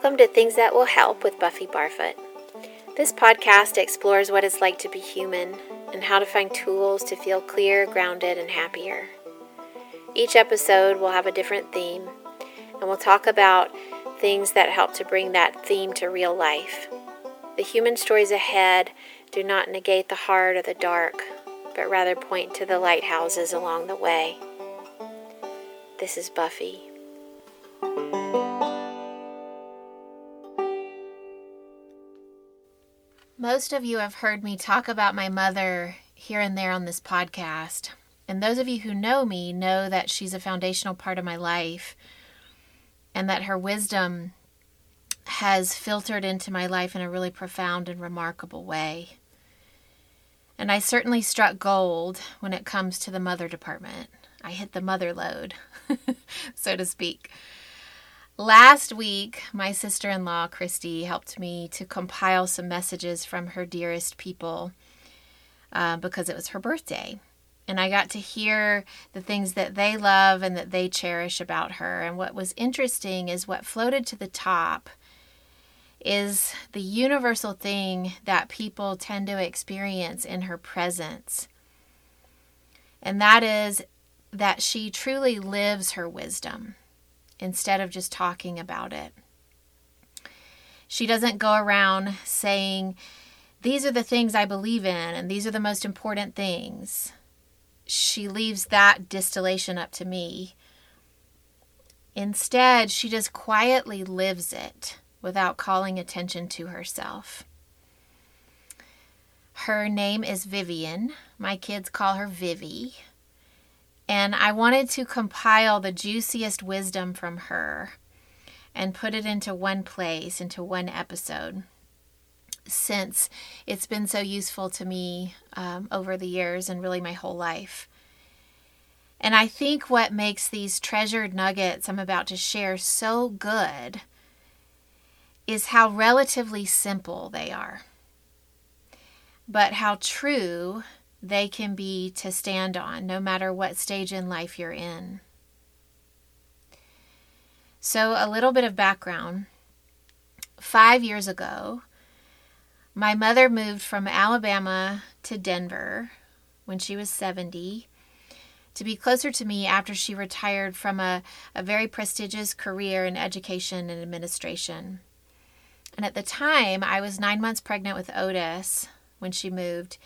Welcome to Things That Will Help with Buffy Barfoot. This podcast explores what it's like to be human and how to find tools to feel clear, grounded, and happier. Each episode will have a different theme, and we'll talk about things that help to bring that theme to real life. The human stories ahead do not negate the hard or the dark, but rather point to the lighthouses along the way. This is Buffy. Most of you have heard me talk about my mother here and there on this podcast. And those of you who know me know that she's a foundational part of my life and that her wisdom has filtered into my life in a really profound and remarkable way. And I certainly struck gold when it comes to the mother department. I hit the mother load, so to speak. Last week, my sister in law, Christy, helped me to compile some messages from her dearest people uh, because it was her birthday. And I got to hear the things that they love and that they cherish about her. And what was interesting is what floated to the top is the universal thing that people tend to experience in her presence. And that is that she truly lives her wisdom instead of just talking about it. She doesn't go around saying, These are the things I believe in, and these are the most important things. She leaves that distillation up to me. Instead, she just quietly lives it without calling attention to herself. Her name is Vivian. My kids call her Vivi. And I wanted to compile the juiciest wisdom from her and put it into one place, into one episode, since it's been so useful to me um, over the years and really my whole life. And I think what makes these treasured nuggets I'm about to share so good is how relatively simple they are, but how true they can be to stand on no matter what stage in life you're in. So, a little bit of background. Five years ago, my mother moved from Alabama to Denver when she was 70 to be closer to me after she retired from a, a very prestigious career in education and administration. And at the time, I was nine months pregnant with Otis when she moved,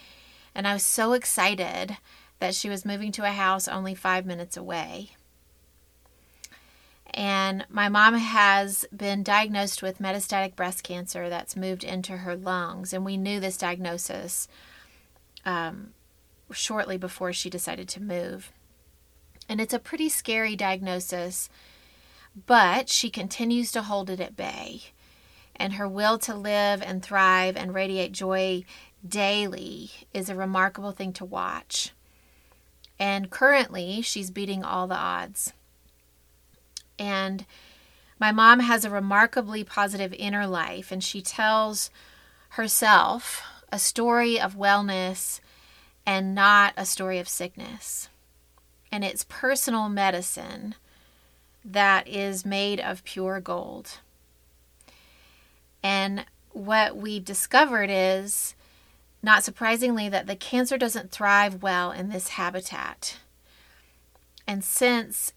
and I was so excited that she was moving to a house only five minutes away. And my mom has been diagnosed with metastatic breast cancer that's moved into her lungs. And we knew this diagnosis um, shortly before she decided to move. And it's a pretty scary diagnosis, but she continues to hold it at bay. And her will to live and thrive and radiate joy daily is a remarkable thing to watch. And currently, she's beating all the odds. And my mom has a remarkably positive inner life, and she tells herself a story of wellness and not a story of sickness. And it's personal medicine that is made of pure gold. And what we've discovered is not surprisingly, that the cancer doesn't thrive well in this habitat. And since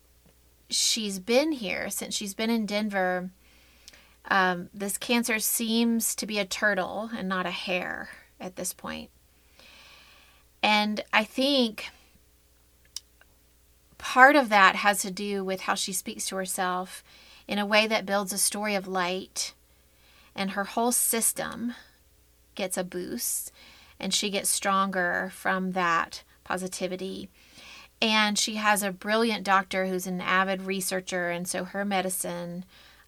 she's been here, since she's been in Denver, um, this cancer seems to be a turtle and not a hare at this point. And I think part of that has to do with how she speaks to herself in a way that builds a story of light, and her whole system gets a boost and she gets stronger from that positivity. And she has a brilliant doctor who's an avid researcher, and so her medicine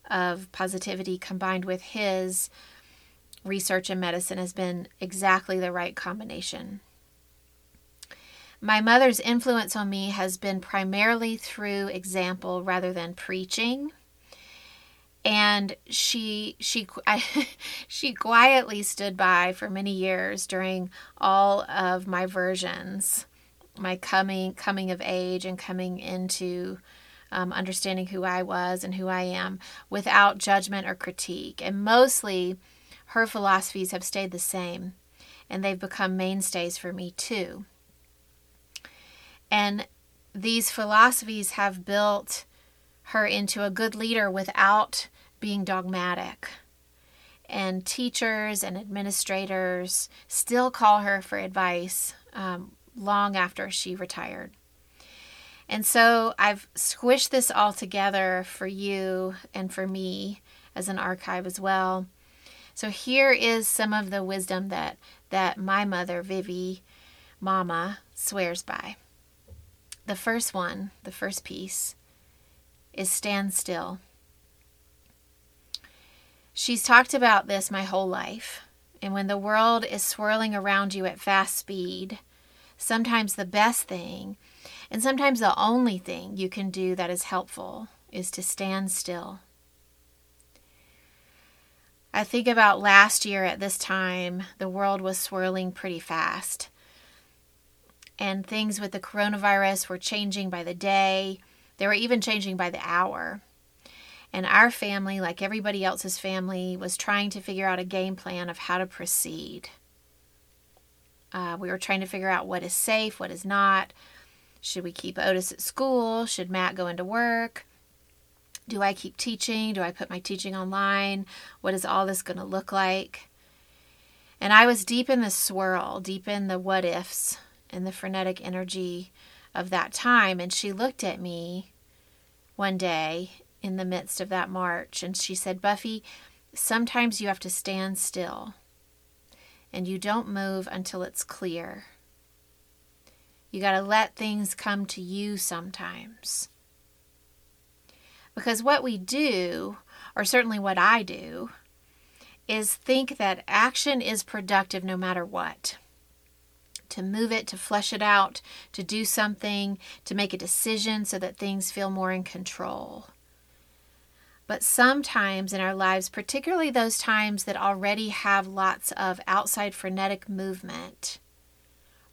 of positivity combined with his research and medicine has been exactly the right combination. My mother's influence on me has been primarily through example rather than preaching and she she she quietly stood by for many years during all of my versions my coming coming of age and coming into um, understanding who I was and who I am without judgment or critique. And mostly, her philosophies have stayed the same, and they've become mainstays for me too. And these philosophies have built her into a good leader without being dogmatic. And teachers and administrators still call her for advice um, long after she retired. And so I've squished this all together for you and for me as an archive as well. So here is some of the wisdom that that my mother Vivi mama swears by. The first one, the first piece is stand still. She's talked about this my whole life. And when the world is swirling around you at fast speed, sometimes the best thing and sometimes the only thing you can do that is helpful is to stand still. I think about last year at this time, the world was swirling pretty fast. And things with the coronavirus were changing by the day, they were even changing by the hour. And our family, like everybody else's family, was trying to figure out a game plan of how to proceed. Uh, we were trying to figure out what is safe, what is not, should we keep Otis at school? Should Matt go into work? Do I keep teaching? Do I put my teaching online? What is all this going to look like? And I was deep in the swirl, deep in the what ifs and the frenetic energy of that time. And she looked at me one day in the midst of that March and she said, Buffy, sometimes you have to stand still and you don't move until it's clear. You got to let things come to you sometimes. Because what we do, or certainly what I do, is think that action is productive no matter what. To move it, to flesh it out, to do something, to make a decision so that things feel more in control. But sometimes in our lives, particularly those times that already have lots of outside frenetic movement,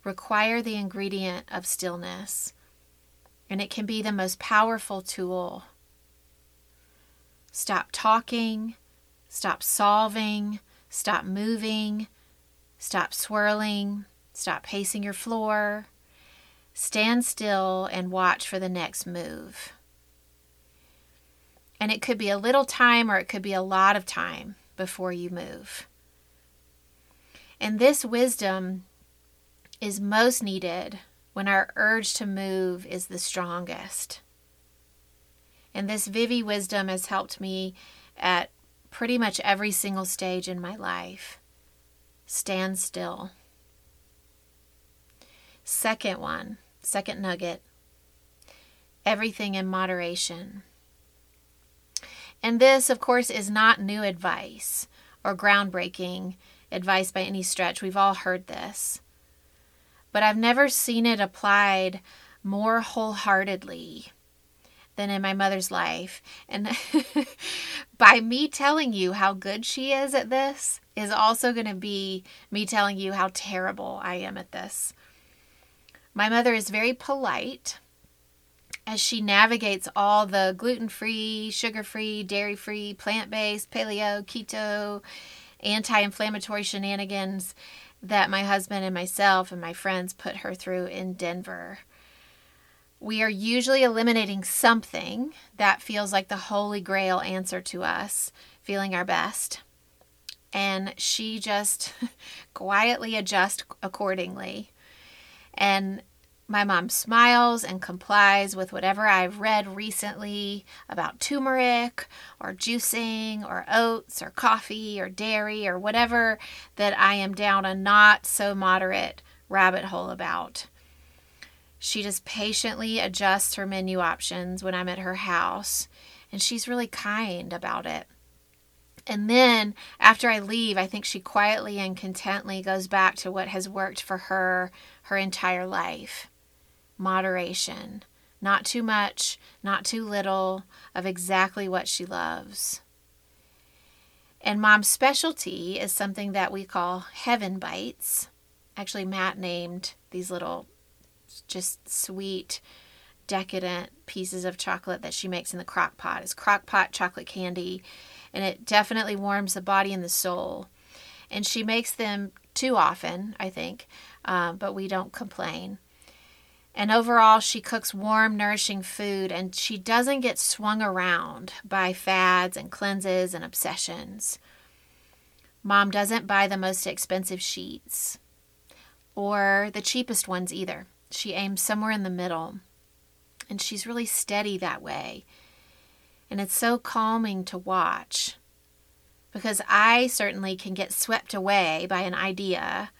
require the ingredient of stillness, and it can be the most powerful tool. Stop talking, stop solving, stop moving, stop swirling, stop pacing your floor. Stand still and watch for the next move. And it could be a little time or it could be a lot of time before you move. And this wisdom is most needed when our urge to move is the strongest. And this Vivi wisdom has helped me at pretty much every single stage in my life. Stand still. Second one, second nugget everything in moderation. And this, of course, is not new advice or groundbreaking advice by any stretch. We've all heard this but I've never seen it applied more wholeheartedly than in my mother's life. And by me telling you how good she is at this, is also going to be me telling you how terrible I am at this. My mother is very polite as she navigates all the gluten free, sugar free, dairy free, plant based, paleo, keto, anti inflammatory shenanigans that my husband and myself and my friends put her through in Denver. We are usually eliminating something that feels like the holy grail answer to us, feeling our best. And she just quietly adjusts accordingly. And my mom smiles and complies with whatever I've read recently about turmeric or juicing or oats or coffee or dairy or whatever that I am down a not so moderate rabbit hole about. She just patiently adjusts her menu options when I'm at her house, and she's really kind about it. And then after I leave, I think she quietly and contently goes back to what has worked for her her entire life moderation. Not too much, not too little, of exactly what she loves. And mom's specialty is something that we call heaven bites. Actually, Matt named these little, just sweet decadent pieces of chocolate that she makes in the crock pot. It's crock pot chocolate candy, and it definitely warms the body and the soul. And she makes them too often, I think, uh, but we don't complain. And overall, she cooks warm, nourishing food, and she doesn't get swung around by fads and cleanses and obsessions. Mom doesn't buy the most expensive sheets or the cheapest ones either. She aims somewhere in the middle. And she's really steady that way. And it's so calming to watch because I certainly can get swept away by an idea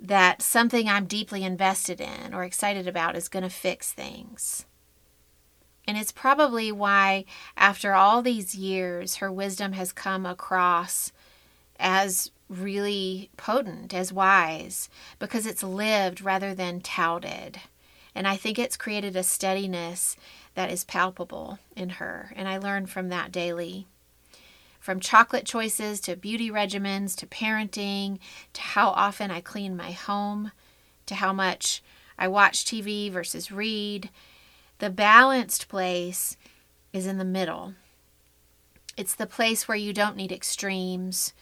that something I'm deeply invested in or excited about is going to fix things. And it's probably why, after all these years, her wisdom has come across as really potent, as wise, because it's lived rather than touted. And I think it's created a steadiness that is palpable in her. And I learn from that daily. From chocolate choices to beauty regimens to parenting to how often I clean my home to how much I watch TV versus read, the balanced place is in the middle. It's the place where you don't need extremes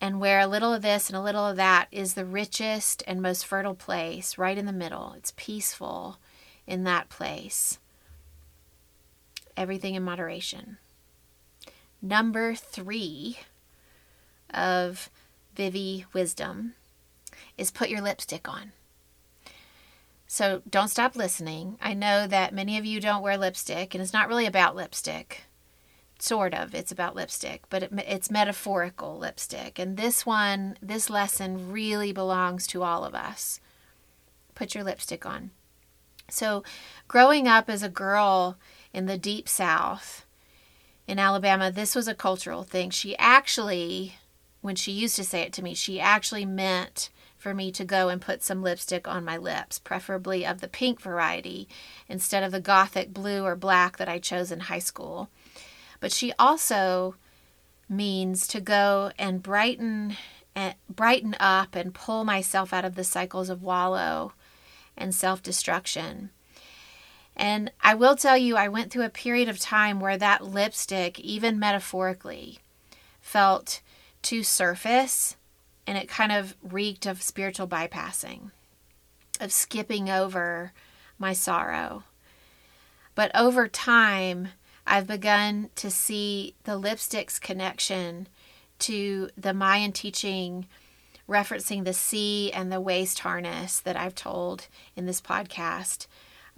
and where a little of this and a little of that is the richest and most fertile place, right in the middle. It's peaceful in that place. Everything in moderation. Number three of Vivi wisdom is put your lipstick on. So don't stop listening. I know that many of you don't wear lipstick, and it's not really about lipstick sort of it's about lipstick but it, it's metaphorical lipstick and this one this lesson really belongs to all of us put your lipstick on so growing up as a girl in the deep south in alabama this was a cultural thing she actually when she used to say it to me she actually meant for me to go and put some lipstick on my lips, preferably of the pink variety instead of the gothic blue or black that I chose in high school but she also means to go and brighten and brighten up and pull myself out of the cycles of wallow and self-destruction. And I will tell you I went through a period of time where that lipstick even metaphorically felt too surface and it kind of reeked of spiritual bypassing, of skipping over my sorrow. But over time, I've begun to see the lipstick's connection to the Mayan teaching referencing the sea and the waist harness that I've told in this podcast.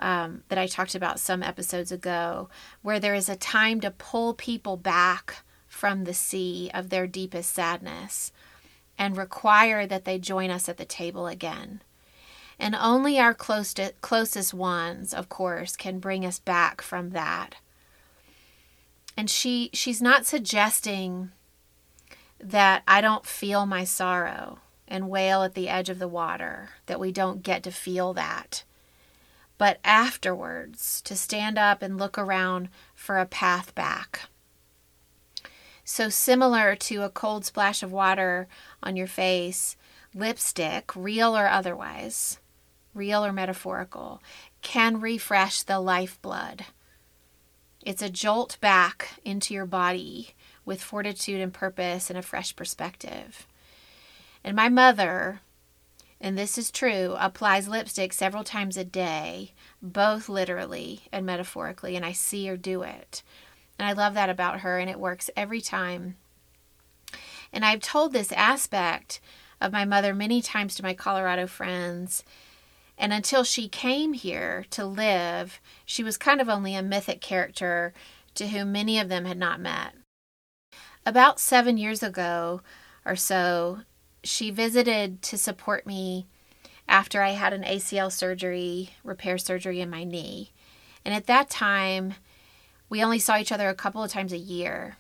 Um, that I talked about some episodes ago, where there is a time to pull people back from the sea of their deepest sadness and require that they join us at the table again. And only our close to, closest ones, of course, can bring us back from that and she she's not suggesting that I don't feel my sorrow and wail at the edge of the water, that we don't get to feel that. But afterwards, to stand up and look around for a path back. So, similar to a cold splash of water on your face, lipstick, real or otherwise, real or metaphorical, can refresh the lifeblood it's a jolt back into your body with fortitude and purpose and a fresh perspective. And my mother, and this is true, applies lipstick several times a day, both literally and metaphorically, and I see her do it. And I love that about her, and it works every time. And I've told this aspect of my mother many times to my Colorado friends and until she came here to live, she was kind of only a mythic character to whom many of them had not met. About seven years ago or so, she visited to support me after I had an ACL surgery, repair surgery in my knee. And at that time, we only saw each other a couple of times a year.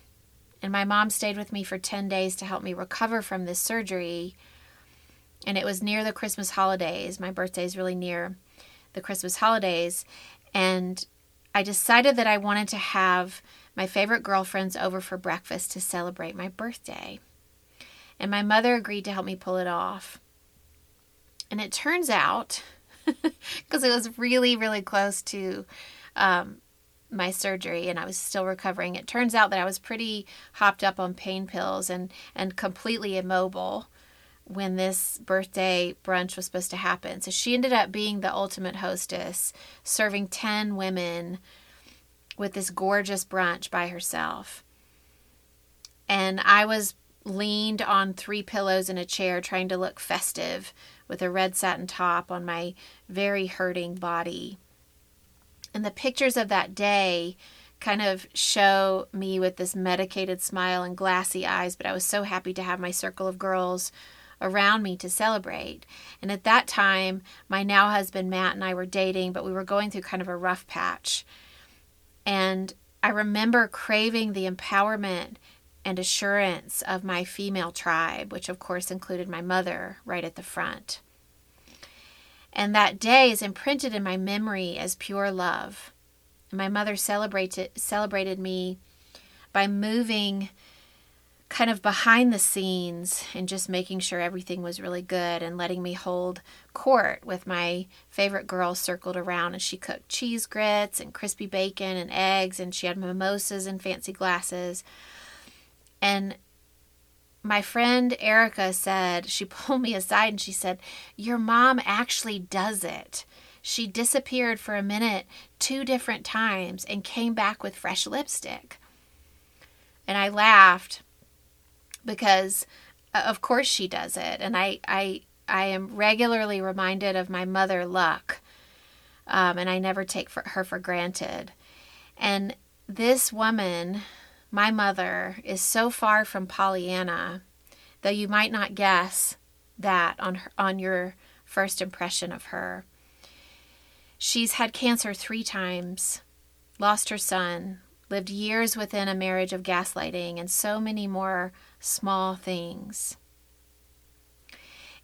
And my mom stayed with me for 10 days to help me recover from this surgery and it was near the Christmas holidays. My birthday is really near the Christmas holidays. And I decided that I wanted to have my favorite girlfriends over for breakfast to celebrate my birthday. And my mother agreed to help me pull it off. And it turns out because it was really, really close to um, my surgery and I was still recovering. It turns out that I was pretty hopped up on pain pills and, and completely immobile when this birthday brunch was supposed to happen. So she ended up being the ultimate hostess, serving 10 women with this gorgeous brunch by herself. And I was leaned on three pillows in a chair trying to look festive with a red satin top on my very hurting body. And the pictures of that day kind of show me with this medicated smile and glassy eyes, but I was so happy to have my circle of girls around me to celebrate. And at that time, my now husband Matt and I were dating, but we were going through kind of a rough patch. And I remember craving the empowerment and assurance of my female tribe, which of course included my mother right at the front. And that day is imprinted in my memory as pure love. And my mother celebrated celebrated me by moving kind of behind the scenes and just making sure everything was really good and letting me hold court with my favorite girls circled around and she cooked cheese grits and crispy bacon and eggs and she had mimosas and fancy glasses and my friend Erica said she pulled me aside and she said your mom actually does it. She disappeared for a minute two different times and came back with fresh lipstick. And I laughed because uh, of course she does it. And i i i am regularly reminded of my mother luck um, and i never take for her for granted. And this woman my mother is so far from pollyanna though you might not guess that on her, on your first impression of her she's had cancer three times lost her son lived years within a marriage of gaslighting and so many more small things.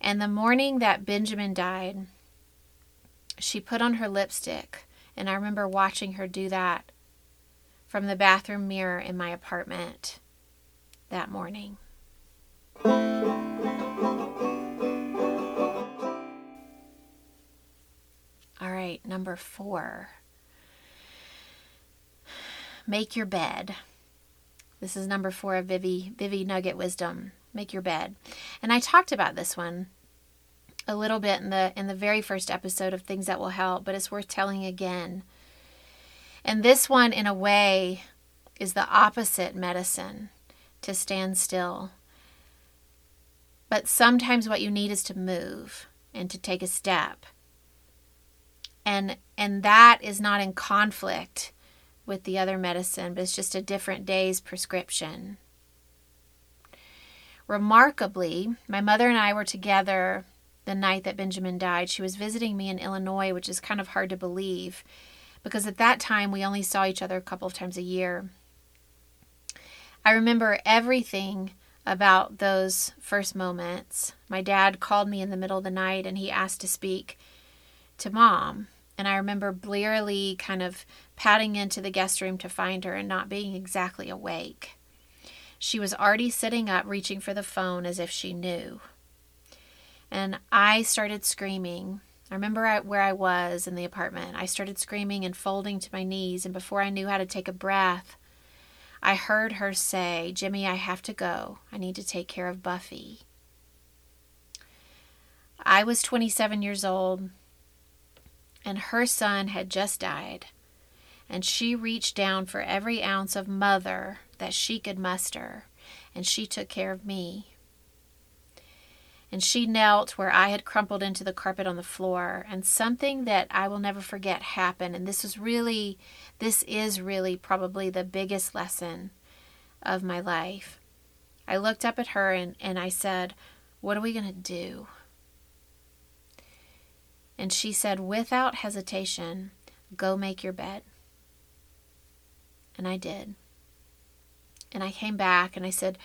And the morning that Benjamin died, she put on her lipstick, and I remember watching her do that from the bathroom mirror in my apartment that morning. All right, number four. Make your bed. This is number four of Vivi, Vivi Nugget Wisdom. Make your bed. And I talked about this one a little bit in the in the very first episode of Things That Will Help, but it's worth telling again. And this one, in a way, is the opposite medicine to stand still. But sometimes what you need is to move and to take a step. And and that is not in conflict with the other medicine, but it's just a different day's prescription. Remarkably, my mother and I were together the night that Benjamin died. She was visiting me in Illinois, which is kind of hard to believe because at that time we only saw each other a couple of times a year. I remember everything about those first moments. My dad called me in the middle of the night and he asked to speak to mom. And I remember blearily kind of padding into the guest room to find her and not being exactly awake. She was already sitting up, reaching for the phone as if she knew. And I started screaming. I remember where I was in the apartment. I started screaming and folding to my knees, and before I knew how to take a breath, I heard her say, Jimmy, I have to go. I need to take care of Buffy. I was 27 years old and her son had just died, and she reached down for every ounce of mother that she could muster, and she took care of me. And she knelt where I had crumpled into the carpet on the floor, and something that I will never forget happened. And this is really, this is really probably the biggest lesson of my life. I looked up at her and, and I said, What are we going to do? And she said, without hesitation, Go make your bed. And I did. And I came back and I said,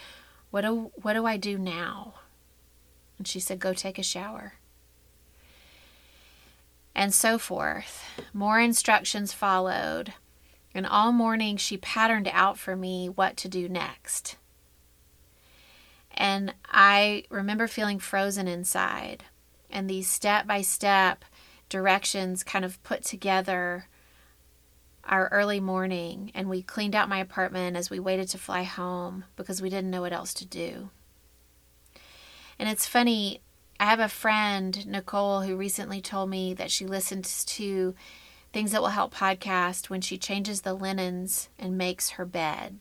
What do, what do I do now? And she said, Go take a shower. And so forth. More instructions followed. And all morning she patterned out for me what to do next. And I remember feeling frozen inside and these step by step directions kind of put together our early morning and we cleaned out my apartment as we waited to fly home because we didn't know what else to do. And it's funny, I have a friend, Nicole, who recently told me that she listens to Things That Will Help podcast when she changes the linens and makes her bed.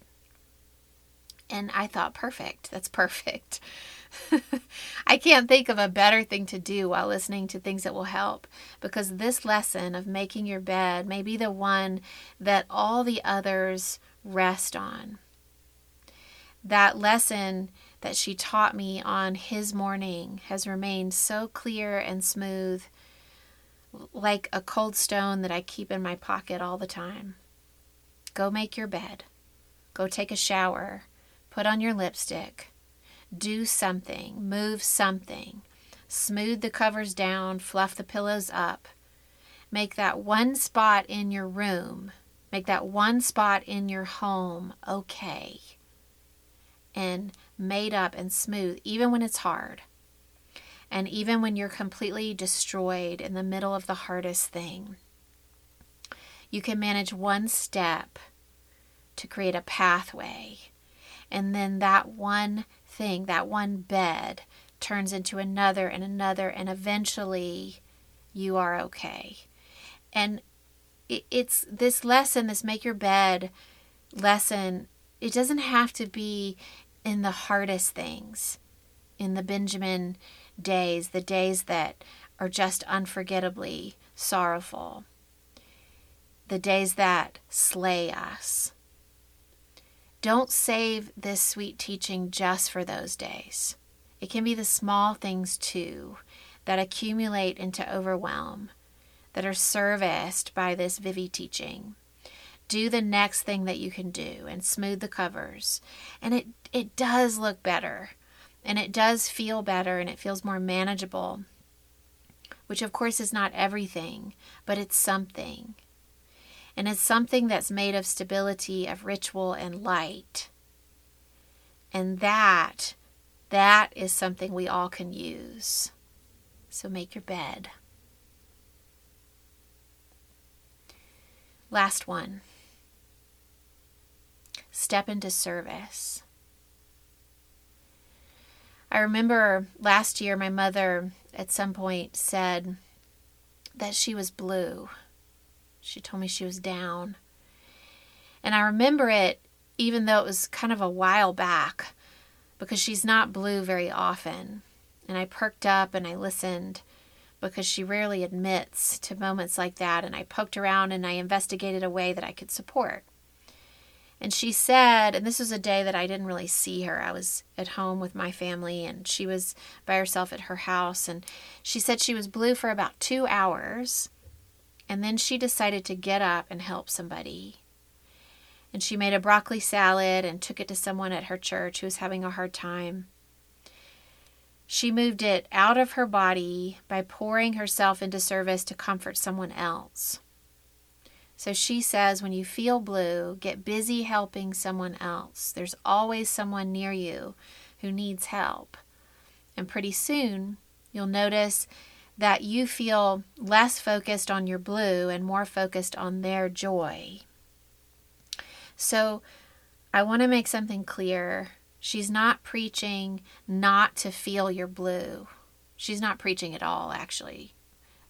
And I thought, perfect. That's perfect. I can't think of a better thing to do while listening to things that will help because this lesson of making your bed may be the one that all the others rest on. That lesson that she taught me on his morning has remained so clear and smooth, like a cold stone that I keep in my pocket all the time. Go make your bed. Go take a shower. Put on your lipstick do something, move something. Smooth the covers down, fluff the pillows up. Make that one spot in your room, make that one spot in your home okay and made up and smooth, even when it's hard. And even when you're completely destroyed in the middle of the hardest thing, you can manage one step to create a pathway. And then that one thing, that one bed, turns into another and another, and eventually you are okay. And it's this lesson, this make your bed lesson, it doesn't have to be in the hardest things, in the Benjamin days, the days that are just unforgettably sorrowful, the days that slay us. Don't save this sweet teaching just for those days. It can be the small things too that accumulate into overwhelm, that are serviced by this Vivi teaching. Do the next thing that you can do and smooth the covers. And it, it does look better and it does feel better and it feels more manageable, which of course is not everything, but it's something and it's something that's made of stability, of ritual and light. And that, that is something we all can use. So make your bed. Last one. Step into service. I remember last year my mother at some point said that she was blue she told me she was down. And I remember it even though it was kind of a while back because she's not blue very often. And I perked up and I listened because she rarely admits to moments like that. And I poked around and I investigated a way that I could support. And she said, and this was a day that I didn't really see her. I was at home with my family and she was by herself at her house. And she said she was blue for about two hours and then she decided to get up and help somebody. And she made a broccoli salad and took it to someone at her church who was having a hard time. She moved it out of her body by pouring herself into service to comfort someone else. So she says, when you feel blue, get busy helping someone else. There's always someone near you who needs help. And pretty soon, you'll notice that you feel less focused on your blue and more focused on their joy. So, I want to make something clear. She's not preaching not to feel your blue. She's not preaching at all, actually.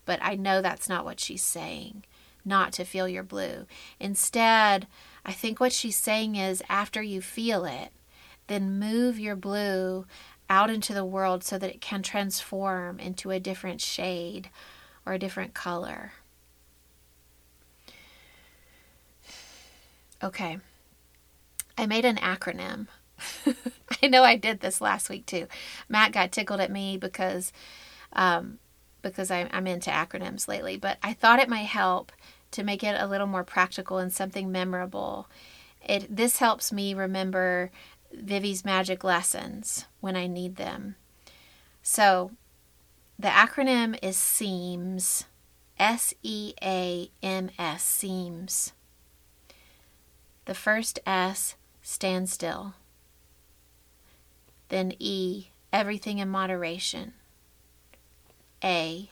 But I know that's not what she's saying, not to feel your blue. Instead, I think what she's saying is after you feel it, then move your blue out into the world so that it can transform into a different shade or a different color. Okay. I made an acronym. I know I did this last week too. Matt got tickled at me because um, because I, I'm into acronyms lately, but I thought it might help to make it a little more practical and something memorable. It this helps me remember Vivi's magic lessons when I need them. So the acronym is SEAMS, S E A M S, SEAMS. The first S, stand still. Then E, everything in moderation. A,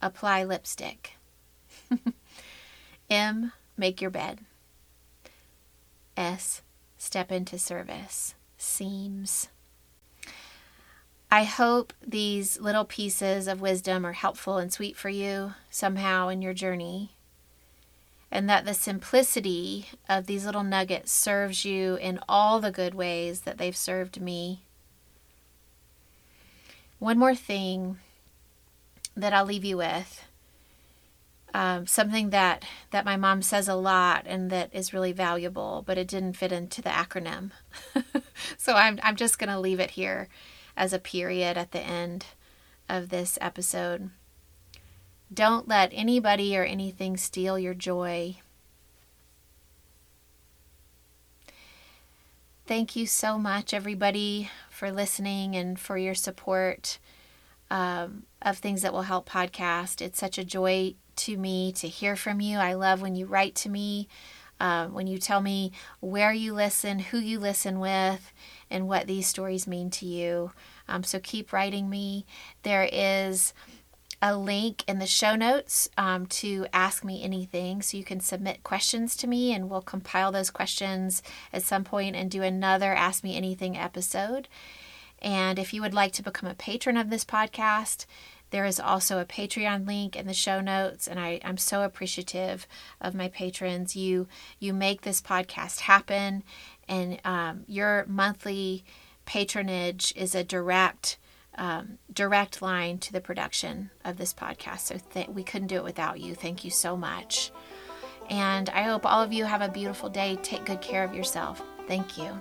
apply lipstick. M. Make your bed. S. Step into service. SEAMS. I hope these little pieces of wisdom are helpful and sweet for you somehow in your journey, and that the simplicity of these little nuggets serves you in all the good ways that they've served me. One more thing that I'll leave you with. Um, something that that my mom says a lot and that is really valuable, but it didn't fit into the acronym. so I'm I'm just gonna leave it here as a period at the end of this episode. Don't let anybody or anything steal your joy. Thank you so much, everybody, for listening and for your support um, of Things That Will Help podcast. It's such a joy to me to hear from you. I love when you write to me, um, when you tell me where you listen, who you listen with, and what these stories mean to you. Um, so keep writing me. There is a link in the show notes um, to ask me anything. So you can submit questions to me, and we'll compile those questions at some point and do another Ask Me Anything episode. And if you would like to become a patron of this podcast, there is also a Patreon link in the show notes, and I, I'm so appreciative of my patrons. You you make this podcast happen, and um, your monthly patronage is a direct um, direct line to the production of this podcast. So th- we couldn't do it without you. Thank you so much. And I hope all of you have a beautiful day. Take good care of yourself. Thank you.